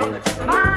Mom!